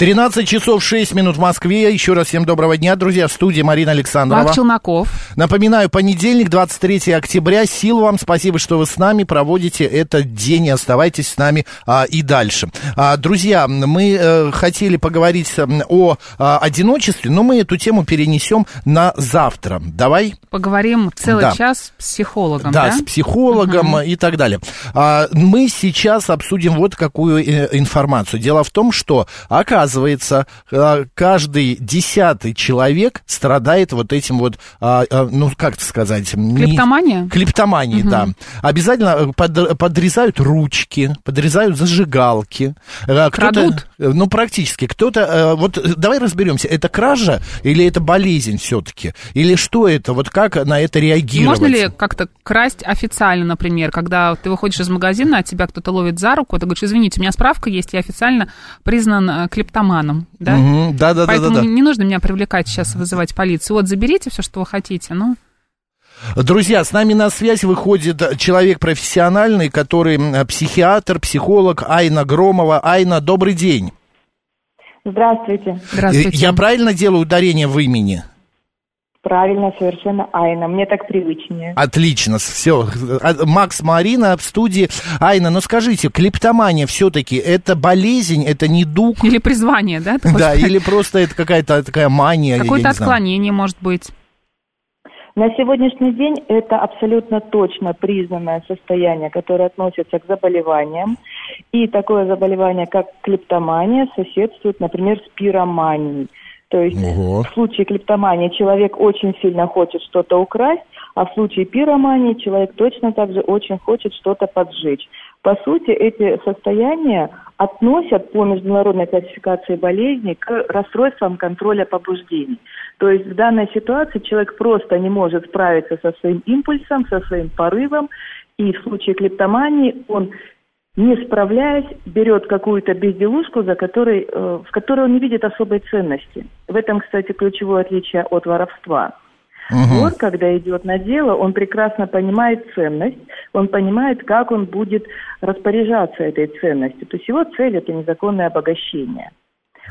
13 часов 6 минут в Москве. Еще раз всем доброго дня, друзья. В студии Марина Александрова. Марк Челноков. Напоминаю, понедельник, 23 октября. Сил вам, спасибо, что вы с нами проводите этот день и оставайтесь с нами а, и дальше. А, друзья, мы э, хотели поговорить о а, одиночестве, но мы эту тему перенесем на завтра. Давай? Поговорим целый Да. час с психологом, да? Да, с психологом и так далее. А, мы сейчас обсудим вот какую э, информацию. Дело в том, что, оказывается, а, каждый десятый человек страдает вот этим вот, а, а, ну, как это сказать? не- Клептомания? Клептоманией, да. Обязательно э, под- подрезают ручки, подрезают зажигалки. Э, Крадут? э, Ну, практически. Кто-то... э, Вот э, давай разберемся, это кража или это болезнь все-таки? Или что это? Вот как на это реагировать? Можно ли как-то красть официально, например, когда ты выходишь из магазина, а тебя кто-то ловит за руку, ты говоришь, извините, у меня справка есть, я официально признан э, клептоманом, да? Мгм, Да-да-да-да-да. Поэтому не нужно меня привлекать сейчас, вызывать полицию. Вот заберите все, что вы хотите, ну... Друзья, с нами на связь выходит человек профессиональный, который психиатр, психолог Айна Громова. Айна, добрый день. Здравствуйте. Здравствуйте. Я правильно делаю ударение в имени? Правильно, совершенно Айна. Мне так привычнее. Отлично, все. Макс Марина в студии. Айна, ну скажите, клептомания все-таки это болезнь, это недуг? Или призвание, да? Да, или просто это какая-то такая мания? Какое-то отклонение, может быть. На сегодняшний день это абсолютно точно признанное состояние, которое относится к заболеваниям. И такое заболевание, как клептомания, соседствует, например, с пироманией. То есть Ого. в случае клептомании человек очень сильно хочет что-то украсть, а в случае пиромании человек точно так же очень хочет что-то поджечь. По сути, эти состояния относят по международной классификации болезней к расстройствам контроля побуждений. То есть в данной ситуации человек просто не может справиться со своим импульсом, со своим порывом, и в случае клептомании он не справляясь, берет какую-то безделушку, за которой, э, в которой он не видит особой ценности. В этом, кстати, ключевое отличие от воровства. Вор, когда идет на дело, он прекрасно понимает ценность, он понимает, как он будет распоряжаться этой ценностью. То есть его цель – это незаконное обогащение.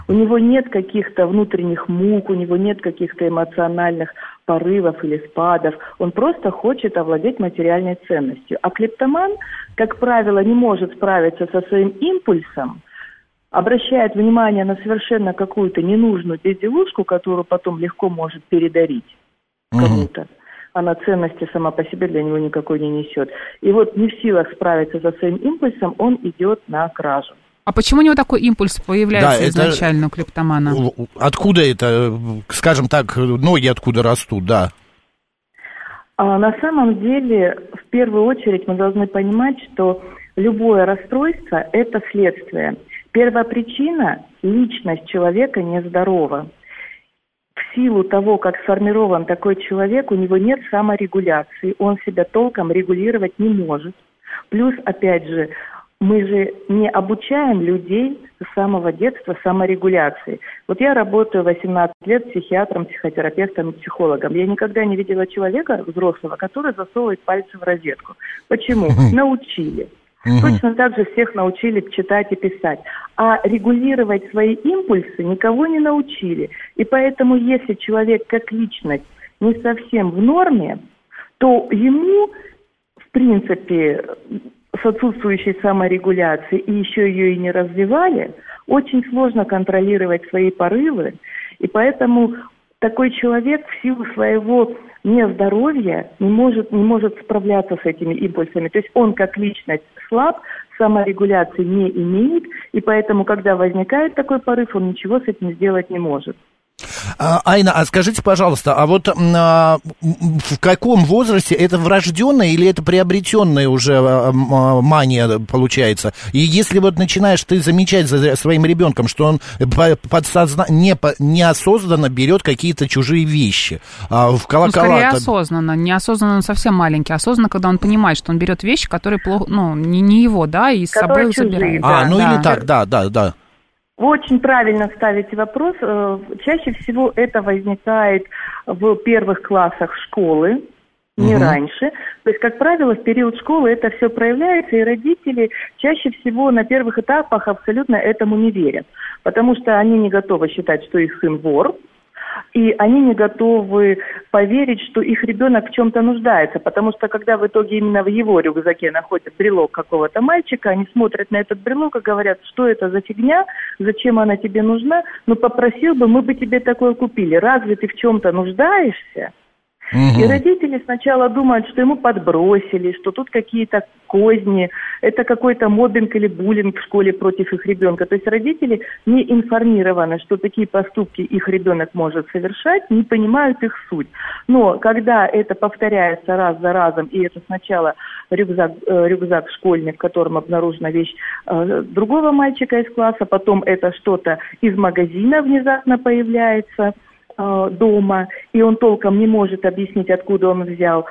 У него нет каких-то внутренних мук, у него нет каких-то эмоциональных порывов или спадов. Он просто хочет овладеть материальной ценностью. А клептоман, как правило, не может справиться со своим импульсом, обращает внимание на совершенно какую-то ненужную безделушку, которую потом легко может передарить кому-то. Она ценности сама по себе для него никакой не несет. И вот не в силах справиться со своим импульсом, он идет на кражу. А почему у него такой импульс появляется Да, это- изначально у клептомана? Откуда это, скажем так, ноги откуда растут, да? А на самом деле, в первую очередь, мы должны понимать, что любое расстройство – это следствие. Первая причина – личность человека нездорова. В силу того, как сформирован такой человек, у него нет саморегуляции, он себя толком регулировать не может. Плюс, опять же, мы же не обучаем людей с самого детства саморегуляции. Вот я работаю 18 лет психиатром, психотерапевтом и психологом. Я никогда не видела человека взрослого, который засовывает пальцы в розетку. Почему? Научили. Точно так же всех научили читать и писать. А регулировать свои импульсы никого не научили. И поэтому, если человек как личность не совсем в норме, то ему, в принципе, с отсутствующей саморегуляцией и еще ее и не развивали, очень сложно контролировать свои порывы. И поэтому такой человек в силу своего нездоровья не может, не может справляться с этими импульсами. То есть он как личность слаб, саморегуляции не имеет, и поэтому, когда возникает такой порыв, он ничего с этим сделать не может. А, Айна, а скажите, пожалуйста, а вот а, в каком возрасте это врожденная или это приобретенная уже а, а, мания получается? И если вот начинаешь ты замечать за своим ребенком, что он по- подсозна... не, по- неосознанно берет какие-то чужие вещи, а, в Ну, колокола... скорее там- осознанно. Неосознанно он совсем маленький. Осознанно, когда он понимает, что он берет вещи, которые плохо, ну, не, не его, да, и с Которые собой чужие, забирает. А, ну Да. или так, да, да, да. Вы очень правильно ставите вопрос. Э, Чаще всего это возникает в первых классах школы, не Мгм. раньше. То есть, как правило, в период школы это все проявляется, и родители чаще всего на первых этапах абсолютно этому не верят. Потому что они не готовы считать, что их сын вор, и они не готовы поверить, что их ребенок в чем-то нуждается, потому что когда в итоге именно в его рюкзаке находят брелок какого-то мальчика, они смотрят на этот брелок и говорят, что это за фигня, зачем она тебе нужна, ну попросил бы, мы бы тебе такое купили. Разве ты в чем-то нуждаешься? И родители сначала думают, что ему подбросили, что тут какие-то козни, это какой-то мобинг или буллинг в школе против их ребенка. То есть родители не информированы, что такие поступки их ребенок может совершать, не понимают их суть. Но когда это повторяется раз за разом, и это сначала рюкзак, э, рюкзак школьник, в котором обнаружена вещь э, другого мальчика из класса, потом это что-то из магазина внезапно появляется, дома, и он толком не может объяснить, откуда он взял.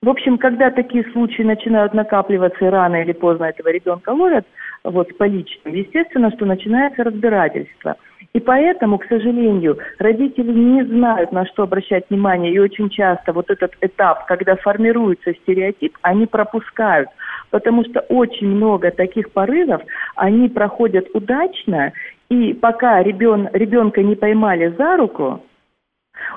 В общем, когда такие случаи начинают накапливаться, и рано или поздно этого ребенка ловят, вот, с поличным, естественно, что начинается разбирательство. И поэтому, к сожалению, родители не знают, на что обращать внимание, и очень часто вот этот этап, когда формируется стереотип, они пропускают, потому что очень много таких порывов, они проходят удачно, и пока ребен, ребенка не поймали за руку,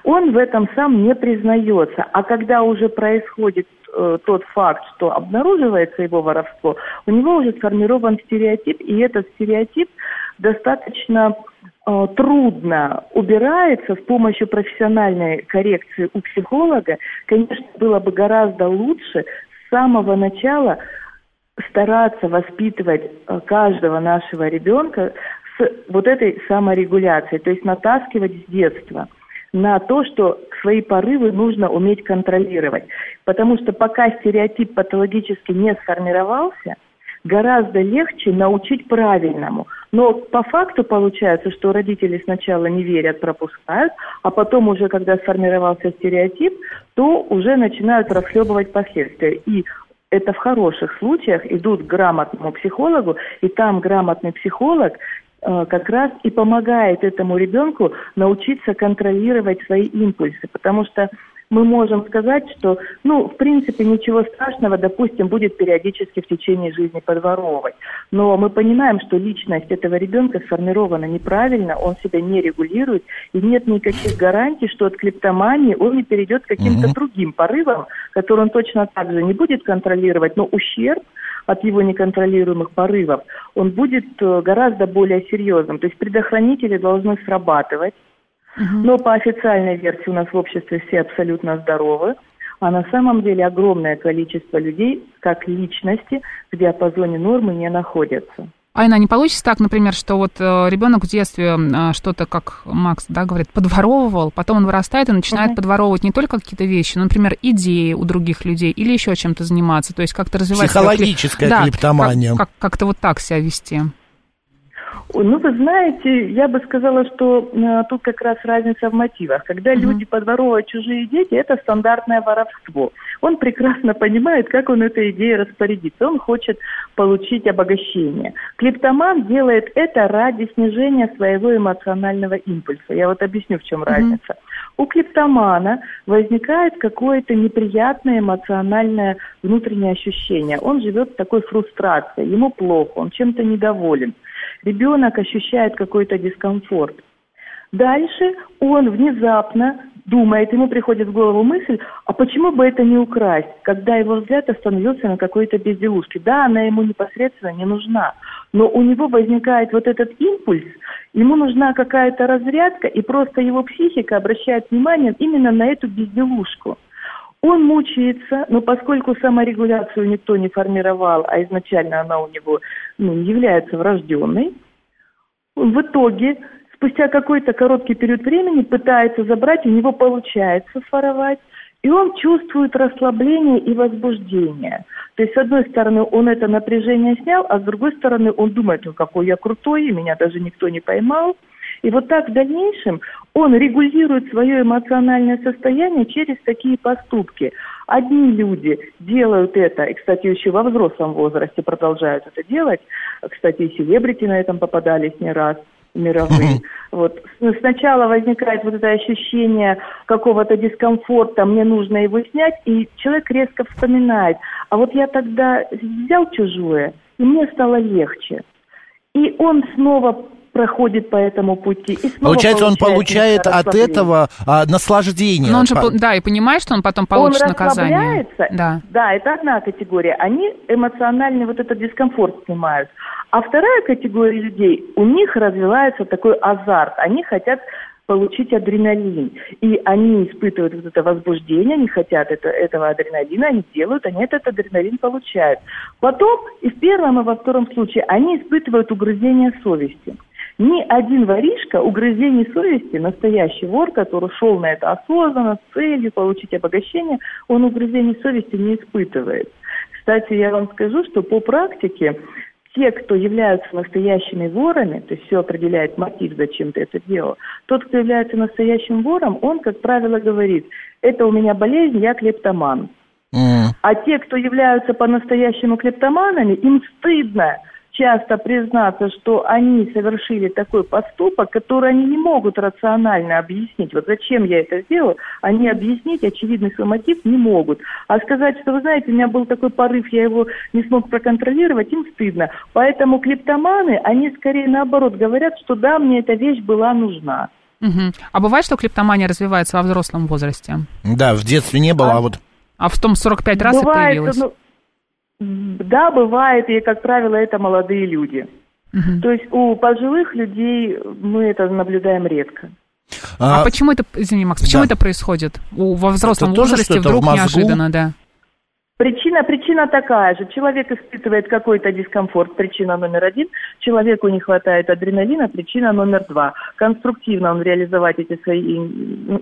он в этом сам не признается. А когда уже происходит э, тот факт, что обнаруживается его воровство, у него уже сформирован стереотип, и этот стереотип достаточно э, трудно убирается с помощью профессиональной коррекции у психолога. Конечно, было бы гораздо лучше с самого начала стараться воспитывать э, каждого нашего ребенка с вот этой саморегуляцией, то есть натаскивать с детства на то, что свои порывы нужно уметь контролировать. Потому что пока стереотип патологически не сформировался, гораздо легче научить правильному. Но по факту получается, что родители сначала не верят, пропускают, а потом уже, когда сформировался стереотип, то уже начинают расхлебывать последствия. И это в хороших случаях идут к грамотному психологу, и там грамотный психолог как раз и помогает этому ребенку научиться контролировать свои импульсы, потому что мы можем сказать, что, ну, в принципе, ничего страшного, допустим, будет периодически в течение жизни подворовывать. Но мы понимаем, что личность этого ребенка сформирована неправильно, он себя не регулирует, и нет никаких гарантий, что от клептомании он не перейдет к каким-то Мгм. другим порывам, которые он точно так же не будет контролировать, но ущерб от его неконтролируемых порывов, он будет э, гораздо более серьезным. То есть предохранители должны срабатывать, но по официальной версии у нас в обществе все абсолютно здоровы, а на самом деле огромное количество людей, как личности, в диапазоне нормы не находятся. Айна, не получится так, например, что вот э, ребенок в детстве э, что-то, как Макс, да, говорит, подворовывал, потом он вырастает и начинает Мгм. подворовывать не только какие-то вещи, но, например, идеи у других людей или еще чем-то заниматься, то есть как-то развивать... Психологическая Да, клептомания. как- как-то вот так себя вести. Ну, вы знаете, я бы сказала, что э, тут как раз разница в мотивах. Когда люди подворовывают чужие дети, это стандартное воровство. Он прекрасно понимает, как он этой идеей распорядится. Он хочет получить обогащение. Клептоман делает это ради снижения своего эмоционального импульса. Я вот объясню, в чем разница. У клептомана возникает какое-то неприятное эмоциональное внутреннее ощущение. Он живет в такой фрустрации, ему плохо, он чем-то недоволен. Ребенок ощущает какой-то дискомфорт. Дальше он внезапно думает, ему приходит в голову мысль, а почему бы это не украсть, когда его взгляд остановился на какой-то безделушке. Да, она ему непосредственно не нужна, но у него возникает вот этот импульс, ему нужна какая-то разрядка, и просто его психика обращает внимание именно на эту безделушку. Он мучается, но поскольку саморегуляцию никто не формировал, а изначально она у него ну, является врожденной, в итоге спустя какой-то короткий период времени пытается забрать, у него получается своровать, и он чувствует расслабление и возбуждение. То есть, с одной стороны, он это напряжение снял, а с другой стороны, он думает, ну какой я крутой, меня даже никто не поймал. И вот так в дальнейшем он регулирует свое эмоциональное состояние через такие поступки. Одни люди делают это, и, кстати, еще во взрослом возрасте продолжают это делать. Кстати, и селебрити на этом попадались не раз мировые. Вот. Сначала возникает вот это ощущение какого-то дискомфорта, мне нужно его снять, и человек резко вспоминает, а вот я тогда взял чужое, и мне стало легче. И он снова проходит по этому пути. И снова Получается, он получает от этого а, наслаждение. Но он же, да, и понимает, что он потом получит он наказание. Да. да, это одна категория. Они эмоциональный вот этот дискомфорт снимают. А вторая категория людей, у них развивается такой азарт. Они хотят получить адреналин. И они испытывают вот это возбуждение, они хотят это, этого адреналина, они делают, они этот адреналин получают. Потом и в первом, и во втором случае они испытывают угрызение совести. Ни один воришка угрызений совести, настоящий вор, который шел на это осознанно, с целью получить обогащение, он угрызений совести не испытывает. Кстати, я вам скажу, что по практике те, кто являются настоящими ворами, то есть все определяет мотив, зачем ты это делал, тот, кто является настоящим вором, он, как правило, говорит, это у меня болезнь, я клептоман. Mm. А те, кто являются по-настоящему клептоманами, им стыдно часто признаться, что они совершили такой поступок, который они не могут рационально объяснить. Вот зачем я это сделал, они объяснить очевидный свой мотив не могут. А сказать, что, вы знаете, у меня был такой порыв, я его не смог проконтролировать, им стыдно. Поэтому клептоманы, они скорее наоборот говорят, что да, мне эта вещь была нужна. Угу. А бывает, что клептомания развивается во взрослом возрасте? Да, в детстве не было, а, а вот... А в том 45 раз бывает, и появилось? Ну, да, бывает, и, как правило, это молодые люди. Угу. То есть у пожилых людей мы это наблюдаем редко. А, а почему это, извини, Макс, почему да. это происходит? У, во взрослом это возрасте тоже, вдруг неожиданно, да? Причина, причина такая же. Человек испытывает какой-то дискомфорт. Причина номер один. Человеку не хватает адреналина. Причина номер два. Конструктивно он реализовать эти свои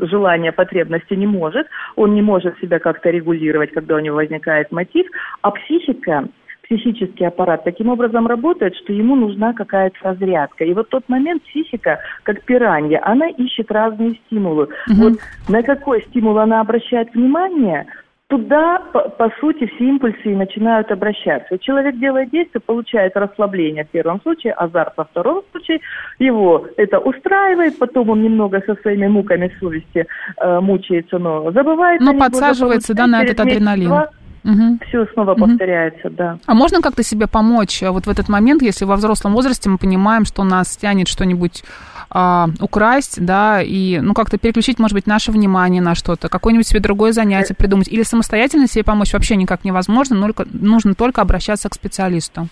желания, потребности не может. Он не может себя как-то регулировать, когда у него возникает мотив. А психика, психический аппарат таким образом работает, что ему нужна какая-то разрядка. И вот тот момент психика, как пиранья, она ищет разные стимулы. Угу. Вот на какой стимул она обращает внимание – туда, по, по сути, все импульсы и начинают обращаться. И человек делает действие, получает расслабление в первом случае, азарт во втором случае. Его это устраивает, потом он немного со своими муками совести э, мучается, но забывает. Но подсаживается, да, на этот адреналин. Два, Угу. Все снова угу. повторяется, да. А можно как-то себе помочь э, вот в этот момент, если во взрослом возрасте мы понимаем, что нас тянет что-нибудь а, украсть, да, и, ну, как-то переключить, может быть, наше внимание на что-то, какое-нибудь себе другое занятие придумать, или самостоятельно себе помочь вообще никак невозможно, только, нужно только обращаться к специалисту?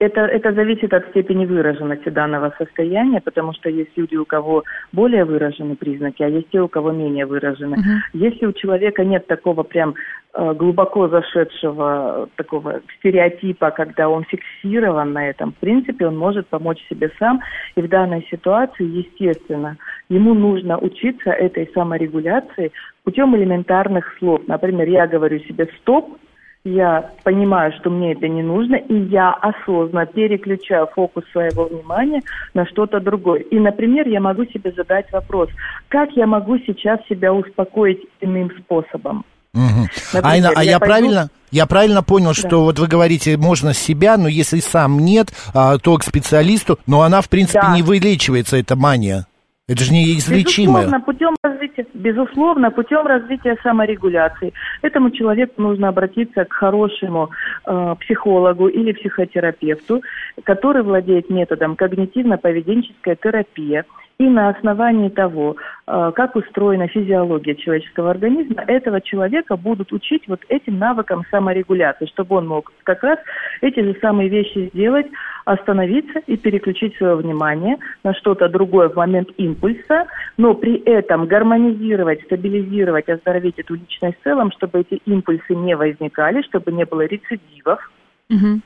Это, это зависит от степени выраженности данного состояния, потому что есть люди, у кого более выражены признаки, а есть те, у кого менее выражены. Uh-huh. Если у человека нет такого прям э, глубоко зашедшего такого стереотипа, когда он фиксирован на этом, в принципе, он может помочь себе сам. И в данной ситуации, естественно, ему нужно учиться этой саморегуляции путем элементарных слов. Например, я говорю себе «стоп», я понимаю, что мне это не нужно, и я осознанно переключаю фокус своего внимания на что-то другое. И, например, я могу себе задать вопрос, как я могу сейчас себя успокоить иным способом? Угу. Например, Айна, а я, я пойду... правильно, я правильно понял, да. что вот вы говорите, можно себя, но если сам нет, а, то к специалисту, но она, в принципе, да. не вылечивается, эта мания. Это же неизлечимо. Безусловно, путем развития, безусловно, путем развития саморегуляции. Этому человеку нужно обратиться к хорошему э, психологу или психотерапевту, который владеет методом когнитивно-поведенческая терапия. И на основании того, э, как устроена физиология человеческого организма, этого человека будут учить вот этим навыкам саморегуляции, чтобы он мог как раз эти же самые вещи сделать, остановиться и переключить свое внимание на что-то другое в момент импульса, но при этом гармонизировать, стабилизировать, оздоровить эту личность в целом, чтобы эти импульсы не возникали, чтобы не было рецидивов. Угу.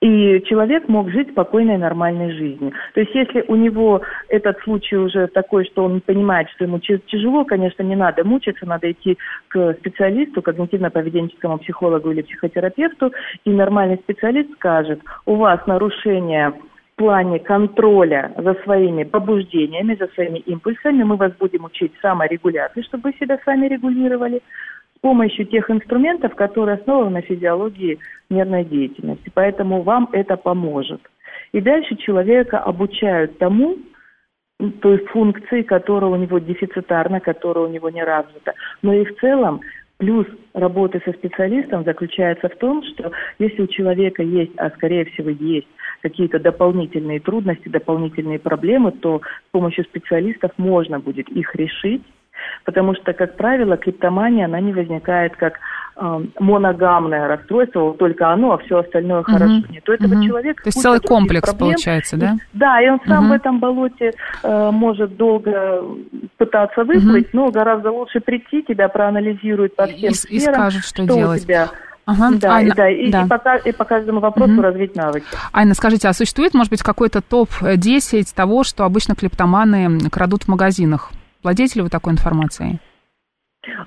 И человек мог жить спокойной, нормальной жизнью. То есть, если у него этот случай уже такой, что он понимает, что ему тяжело, конечно, не надо мучиться, надо идти к специалисту, когнитивно-поведенческому психологу или психотерапевту, и нормальный специалист скажет, у вас нарушение в плане контроля за своими побуждениями, за своими импульсами. Мы вас будем учить саморегуляции, чтобы вы себя сами регулировали с помощью тех инструментов, которые основаны на физиологии нервной деятельности. Поэтому вам это поможет. И дальше человека обучают тому, той функции, которая у него дефицитарна, которая у него не развита. Но и в целом плюс работы со специалистом заключается в том, что если у человека есть, а скорее всего есть, какие-то дополнительные трудности, дополнительные проблемы, то с помощью специалистов можно будет их решить, потому что, как правило, клиптомания, она не возникает как э, моногамное расстройство, вот только оно, а все остальное Мгм. хорошо. Нет, у этого Мгм. человека То есть целый комплекс проблем. получается, да? Да, и он сам Мгм. в этом болоте э, может долго пытаться выплыть, но гораздо лучше прийти, тебя проанализируют по всем И- и сферам, скажут, что делать. у тебя. Ага, Да, Айна, и, да, и, да. и по, и по каждому вопросу Мгм. развить навыки. Айна, скажите, а существует, может быть, какой-то топ-10 того, что обычно клептоманы крадут в магазинах? Владеете ли вы такой информацией?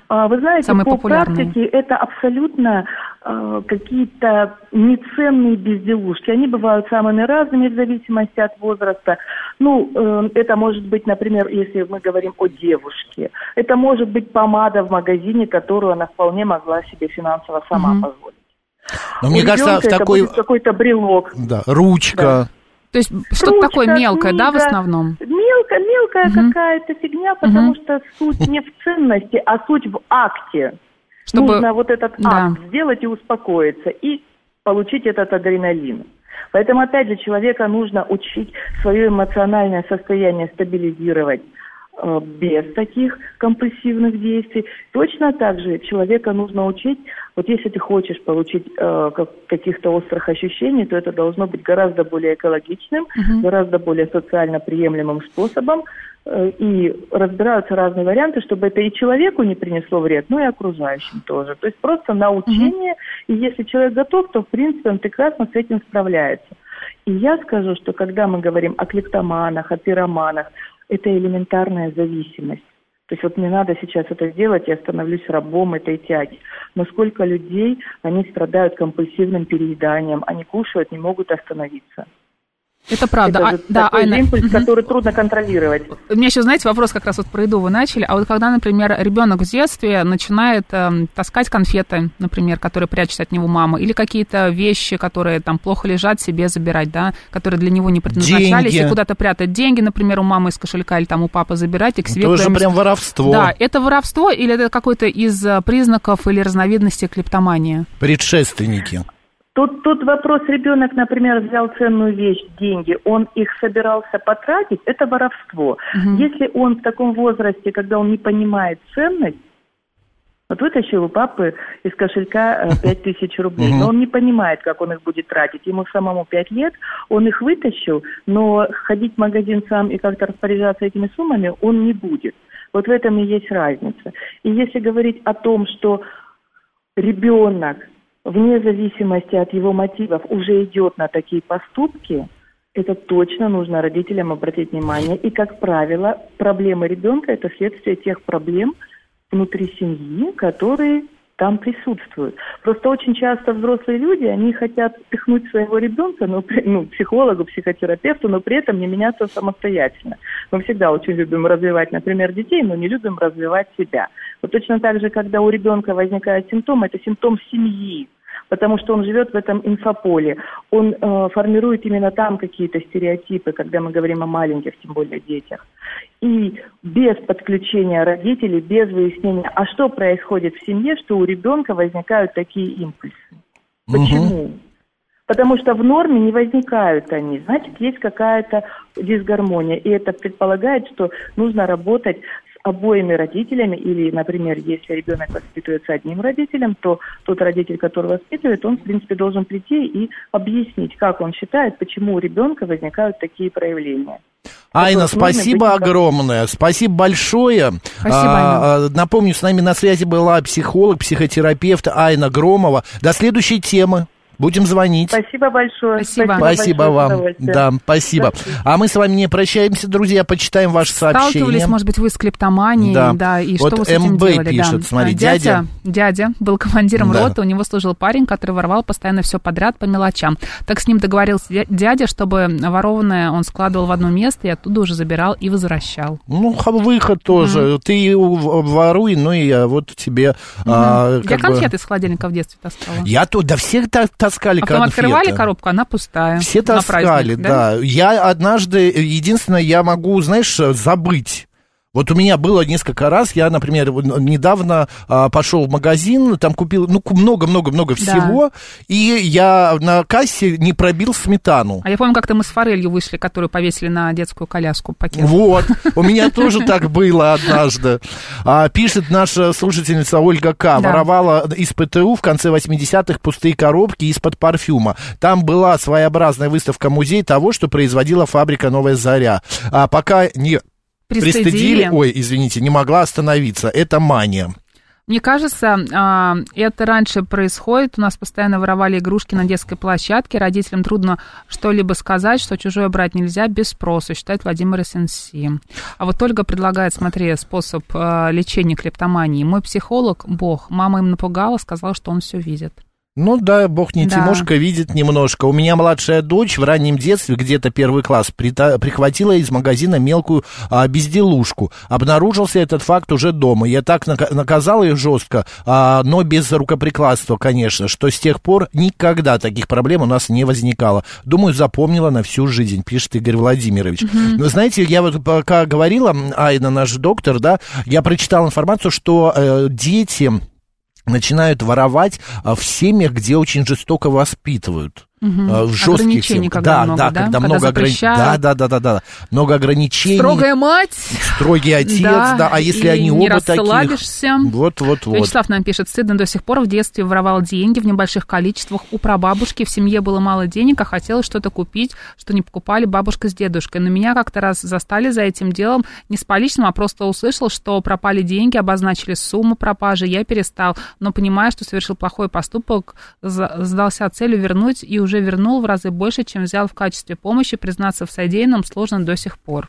А, Вы знаете, Самые по популярные. практике это абсолютно э, какие-то неценные безделушки. Они бывают самыми разными в зависимости от возраста. Ну, э, это может быть, например, если мы говорим о девушке, это может быть помада в магазине, которую она вполне могла себе финансово сама Мгм. позволить. Но У мне кажется, в это такой... будет какой-то брелок. Да, ручка. То есть что-то такое мелкое, да, в книга. основном? Мелко, мелкая Мгм. какая-то фигня, потому Мгм. что суть не в ценности, а суть в акте. Чтобы- Нужно вот этот Да. акт сделать и успокоиться, и получить этот адреналин. Поэтому, опять же, человека нужно учить свое эмоциональное состояние стабилизировать без таких компульсивных действий. Точно так же человека нужно учить, вот если ты хочешь получить э, как- каких-то острых ощущений, то это должно быть гораздо более экологичным, Мгм. гораздо более социально приемлемым способом, э, и разбираются разные варианты, чтобы это и человеку не принесло вред, но и окружающим тоже. То есть просто научение, и если человек готов, то, в принципе, он прекрасно с этим справляется. И я скажу, что когда мы говорим о клептоманах, о пироманах, это элементарная зависимость. То есть вот мне надо сейчас это сделать, я становлюсь рабом этой тяги. Но сколько людей, они страдают компульсивным перееданием, они кушают, не могут остановиться. Это правда. Это А- же да, такой Айна. импульс, Мгм. который трудно контролировать. У меня еще, знаете, вопрос как раз вот про еду вы начали. А вот когда, например, ребенок в детстве начинает эм, таскать конфеты, например, которые прячет от него мама, или какие-то вещи, которые там плохо лежат, себе забирать, да, которые для него не предназначались, Деньги. и куда-то прятать деньги, например, у мамы из кошелька или там у папы забирать и к себе Тоже прям воровство. Да, это воровство или это какой-то из э, признаков или разновидностей клептомании? Предшественники. Тут, тут вопрос, ребенок, например, взял ценную вещь, деньги, он их собирался потратить, это воровство. Мгм. Если он в таком возрасте, когда он не понимает ценность, вот вытащил у папы из кошелька э, пять тысяч рублей, но он не понимает, как он их будет тратить. Ему самому пять лет, он их вытащил, но ходить в магазин сам и как-то распоряжаться этими суммами он не будет. Вот в этом и есть разница. И если говорить о том, что ребенок, вне зависимости от его мотивов, уже идет на такие поступки, это точно нужно родителям обратить внимание. И, как правило, проблемы ребенка – это следствие тех проблем внутри семьи, которые там присутствуют. Просто очень часто взрослые люди, они хотят пихнуть своего ребенка, ну, ну, психологу, психотерапевту, но при этом не меняться самостоятельно. Мы всегда очень любим развивать, например, детей, но не любим развивать себя. Вот точно так же, когда у ребенка возникает симптом, это симптом семьи, потому что он живет в этом инфополе. Он э, формирует именно там какие-то стереотипы, когда мы говорим о маленьких, тем более детях. И без подключения родителей, без выяснения, а что происходит в семье, что у ребенка возникают такие импульсы. Почему? Потому что в норме не возникают они. Значит, есть какая-то дисгармония. И это предполагает, что нужно работать обоими родителями. Или, например, если ребенок воспитывается одним родителем, то тот родитель, который воспитывает, он, в принципе, должен прийти и объяснить, как он считает, почему у ребенка возникают такие проявления. Айна, спасибо огромное. Спасибо большое. Спасибо, А, а, Напомню, с нами на связи была психолог, психотерапевт Айна Громова. До следующей темы. Будем звонить. Спасибо большое. Спасибо. Спасибо большое, вам. Да, спасибо. А мы с вами не прощаемся, друзья, почитаем ваши сообщения. Сталкивались, может быть, вы с клептоманией, Да. да, и Вот что вы с этим МБ делали? пишет, да. смотри, А, дядя- дядя был командиром Да. роты, у него служил парень, который воровал постоянно все подряд по мелочам. Так с ним договорился дя- дядя, чтобы ворованное он складывал в одно место и оттуда уже забирал и возвращал. Ну, выход тоже. Ты в- воруй, ну и вот тебе... а, Я как бы- конфеты из холодильника в детстве таскала. Я тут, да все та- таскали А потом конфеты. открывали коробку, она пустая. Все таскали, праздник, да? Я однажды, единственное, я могу, знаешь, забыть. Вот у меня было несколько раз, я, например, недавно а, пошел в магазин, там купил, ну, много-много-много Да. всего, и я на кассе не пробил сметану. А я помню, как-то мы с форелью вышли, которую повесили на детскую коляску пакет. Вот, у меня тоже так было однажды. А, пишет наша слушательница Ольга К. Да. Воровала из ПТУ в конце 80-х пустые коробки из-под парфюма. Там была своеобразная выставка-музей того, что производила фабрика «Новая заря». А пока не пристыдили, ой, извините, не могла остановиться. Это мания. Мне кажется, а, это раньше происходит. У нас постоянно воровали игрушки на детской площадке. Родителям трудно что-либо сказать, что чужое брать нельзя без спроса, считает Владимир СНС. А вот Ольга предлагает, смотри, способ а, лечения клептомании. Мой психолог, бог, мама им напугала, сказала, что он все видит. Ну да, бог не Да. Тимошка видит немножко. У меня младшая дочь в раннем детстве, где-то первый класс, прита- прихватила из магазина мелкую а, безделушку. Обнаружился этот факт уже дома. Я так нака- наказал ее жестко, а, но без рукоприкладства, конечно, что с тех пор никогда таких проблем у нас не возникало. Думаю, запомнила на всю жизнь, пишет Игорь Владимирович. Вы знаете, я вот пока говорила, Айна, наш доктор, да, я прочитал информацию, что э, дети начинают воровать а, в семьях, где очень жестоко воспитывают. В жестких семьях. когда да, много, да, да? когда Когда много ограничений. Да, да, да, да, да. Много ограничений. Строгая мать. Строгий отец, да. А если они не оба таких? Вот, вот, вот. Вячеслав нам пишет, стыдно до сих пор в детстве воровал деньги в небольших количествах у прабабушки. В семье было мало денег, а хотелось что-то купить, что не покупали бабушка с дедушкой. Но меня как-то раз застали за этим делом не с поличным, а просто услышал, что пропали деньги, обозначили сумму пропажи. Я перестал, но понимая, что совершил плохой поступок, сдался целью вернуть и уже вернул в разы больше, чем взял в качестве помощи. Признаться в содеянном сложно до сих пор.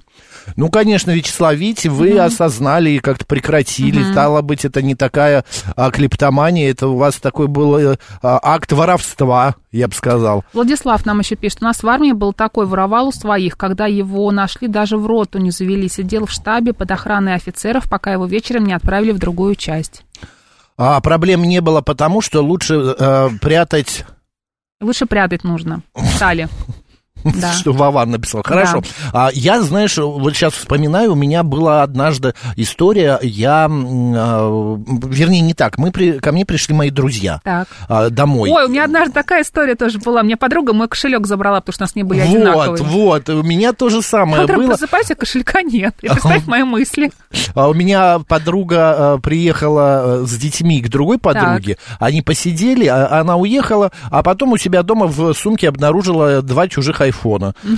Ну, конечно, Вячеслав, видите, вы осознали и как-то прекратили. Стало быть, это не такая а, клептомания, это у вас такой был э, а, акт воровства, я бы сказал. Владислав нам еще пишет, у нас в армии был такой воровал у своих, когда его нашли, даже в роту не завели, сидел в штабе под охраной офицеров, пока его вечером не отправили в другую часть. А проблем не было потому, что лучше э, прятать Лучше прятать нужно. Стали. Да. Что Вован написал. Хорошо. А, я, знаешь, вот сейчас вспоминаю, у меня была однажды история, я, а, вернее, не так, мы при, ко мне пришли мои друзья Так. а, домой. Ой, у меня однажды такая история тоже была. Мне подруга мой кошелек забрала, потому что у нас не были вот, одинаковые. вот, у меня то же самое Утром было. просыпаюсь, а кошелька нет. И представь мои мысли. А у меня подруга а, приехала а, с детьми к другой подруге, они посидели, а она уехала, а потом у себя дома в сумке обнаружила два чужих айфона.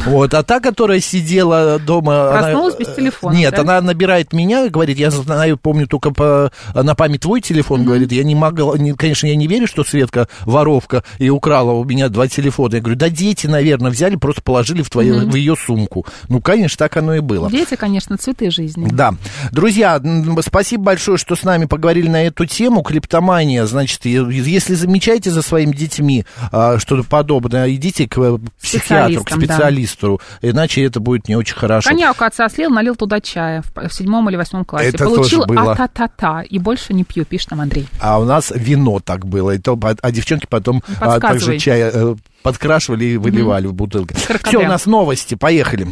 Вот, а та, которая сидела дома... она- Проснулась без телефона, Нет, да? она набирает меня, говорит, я знаю, помню только по, на память твой телефон, говорит, я не могла, не- конечно, я не верю, что Светка воровка и украла у меня два телефона. Я говорю, да дети, наверное, взяли, просто положили в, твою, в ее сумку. Ну, конечно, так оно и было. Дети, конечно, цветы жизни. Да. Друзья, спасибо большое, что с нами поговорили на эту тему. Клептомания, значит, если замечаете за своими детьми а, что-то подобное, идите к э, психиатру, к Специалистам, да. специалисту, иначе это будет не очень хорошо. Коньяк отца слил, налил туда чая в, в седьмом или восьмом классе. Это Получил тоже было. а-та-та-та. И больше не пью, пишет нам Андрей. А у нас вино так было, и то, а девчонки потом а, также чай э, подкрашивали и выливали в бутылки. Каркаде. Все, у нас новости, поехали.